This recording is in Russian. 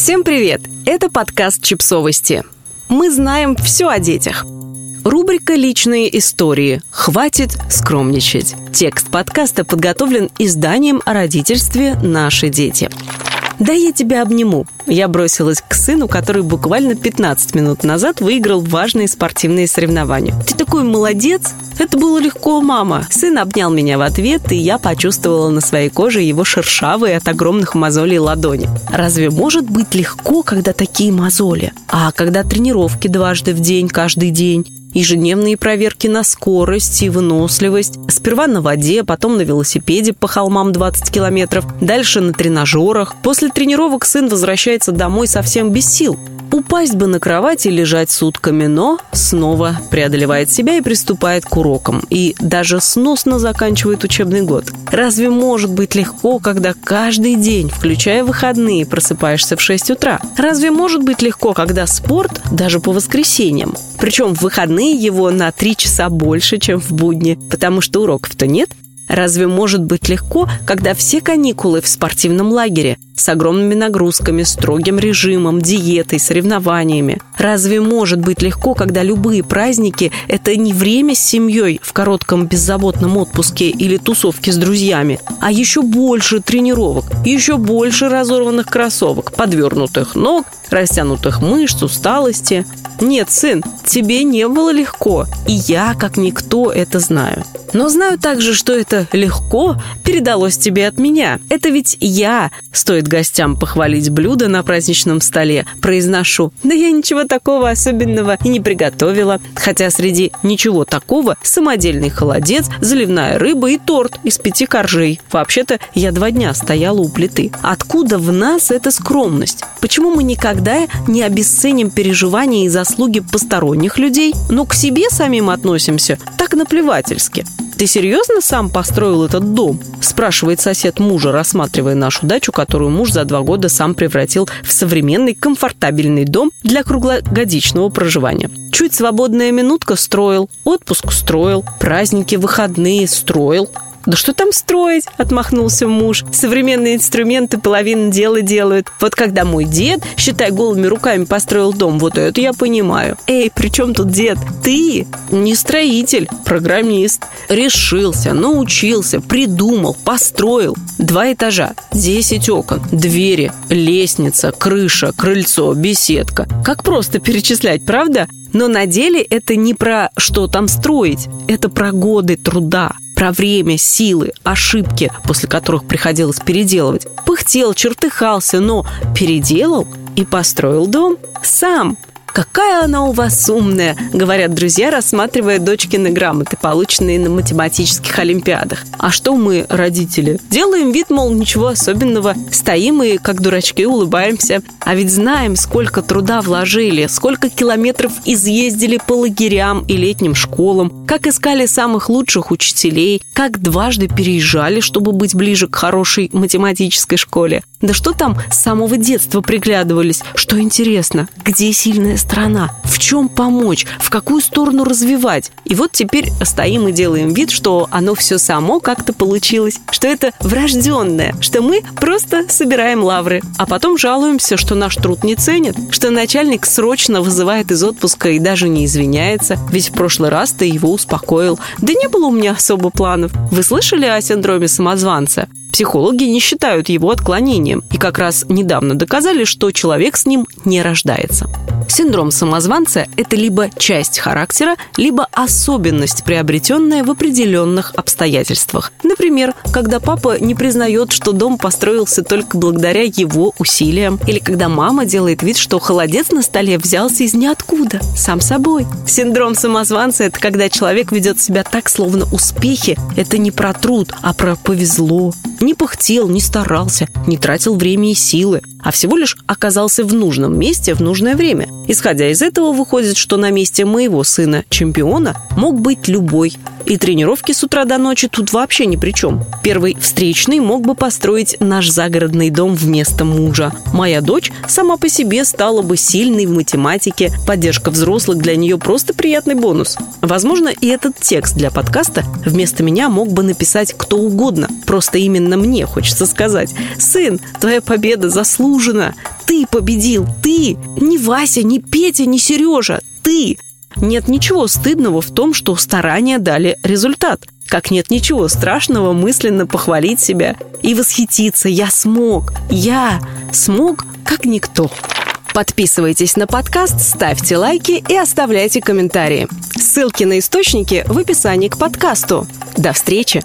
Всем привет! Это подкаст «Чипсовости». Мы знаем все о детях. Рубрика «Личные истории». Хватит скромничать. Текст подкаста подготовлен изданием о родительстве «Наши дети». «Да я тебя обниму». Я бросилась к сыну, который буквально 15 минут назад выиграл важные спортивные соревнования. «Ты такой молодец!» Это было легко, мама. Сын обнял меня в ответ, и я почувствовала на своей коже его шершавые от огромных мозолей ладони. Разве может быть легко, когда такие мозоли? А когда тренировки дважды в день, каждый день? Ежедневные проверки на скорость и выносливость. Сперва на воде, потом на велосипеде по холмам 20 километров, дальше на тренажерах. После тренировок сын возвращается домой совсем без сил. Упасть бы на кровать и лежать сутками, но снова преодолевает себя и приступает к урокам. И даже сносно заканчивает учебный год. Разве может быть легко, когда каждый день, включая выходные, просыпаешься в 6 утра? Разве может быть легко, когда спорт даже по воскресеньям? Причем в выходные его на 3 часа больше, чем в будни, потому что уроков-то нет. Разве может быть легко, когда все каникулы в спортивном лагере с огромными нагрузками, строгим режимом, диетой, соревнованиями? Разве может быть легко, когда любые праздники – это не время с семьей в коротком беззаботном отпуске или тусовке с друзьями, а еще больше тренировок, еще больше разорванных кроссовок, подвернутых ног, растянутых мышц, усталости? Нет, сын, тебе не было легко, и я, как никто, это знаю. Но знаю также, что это легко передалось тебе от меня. Это ведь я, стоит гостям похвалить блюдо на праздничном столе, произношу, да я ничего такого особенного и не приготовила. Хотя среди ничего такого самодельный холодец, заливная рыба и торт из пяти коржей. Вообще-то я два дня стояла у плиты. Откуда в нас эта скромность? Почему мы никогда не обесценим переживания и заслуги посторонних людей, но к себе самим относимся так наплевательски? «Ты серьезно сам построил этот дом?» – спрашивает сосед мужа, рассматривая нашу дачу, которую муж за два года сам превратил в современный комфортабельный дом для круглогодичного проживания. Чуть свободная минутка строил, отпуск строил, праздники, выходные строил. «Да что там строить?» – отмахнулся муж. «Современные инструменты половину дела делают. Вот когда мой дед, считай, голыми руками построил дом, вот это я понимаю. Эй, при чем тут дед? Ты не строитель, программист. Решился, научился, придумал, построил. Два этажа, десять окон, двери, лестница, крыша, крыльцо, беседка. Как просто перечислять, правда? Но на деле это не про что там строить, это про годы труда, про время, силы, ошибки, после которых приходилось переделывать. Пыхтел, чертыхался, но переделал и построил дом сам. «Какая она у вас умная!» — говорят друзья, рассматривая дочкины грамоты, полученные на математических олимпиадах. А что мы, родители? Делаем вид, мол, ничего особенного. Стоим и, как дурачки, улыбаемся. А ведь знаем, сколько труда вложили, сколько километров изъездили по лагерям и летним школам, как искали самых лучших учителей, как дважды переезжали, чтобы быть ближе к хорошей математической школе. Да что там, с самого детства приглядывались. Что интересно, где сильная страна? В чем помочь? В какую сторону развивать? И вот теперь стоим и делаем вид, что оно все само как-то получилось, что это врожденное, что мы просто собираем лавры, а потом жалуемся, что наш труд не ценят, что начальник срочно вызывает из отпуска и даже не извиняется, ведь в прошлый раз ты его успокоил. Да не было у меня особо планов. Вы слышали о синдроме самозванца? Психологи не считают его отклонением и как раз недавно доказали, что человек с ним не рождается. Синдром самозванца – это либо часть характера, либо особенность, приобретенная в определенных обстоятельствах. Например, когда папа не признает, что дом построился только благодаря его усилиям, или когда мама делает вид, что холодец на столе взялся из ниоткуда, сам собой. Синдром самозванца – это когда человек ведет себя так, словно успехи – это не про труд, а про повезло. Не пыхтел, не старался, не тратил время и силы, а всего лишь оказался в нужном месте в нужное время. Исходя из этого, выходит, что на месте моего сына-чемпиона мог быть любой. И тренировки с утра до ночи тут вообще ни при чем. Первый встречный мог бы построить наш загородный дом вместо мужа. Моя дочь сама по себе стала бы сильной в математике. Поддержка взрослых для нее просто приятный бонус. Возможно, и этот текст для подкаста вместо меня мог бы написать кто угодно. Просто именно мне хочется сказать. «Сын, твоя победа заслужена. Ты победил, ты! Не Вася, не Петя, не Сережа, ты! Нет ничего стыдного в том, что старания дали результат. Как нет ничего страшного мысленно похвалить себя и восхититься. Я смог, я смог, как никто. Подписывайтесь на подкаст, ставьте лайки и оставляйте комментарии. Ссылки на источники в описании к подкасту. До встречи!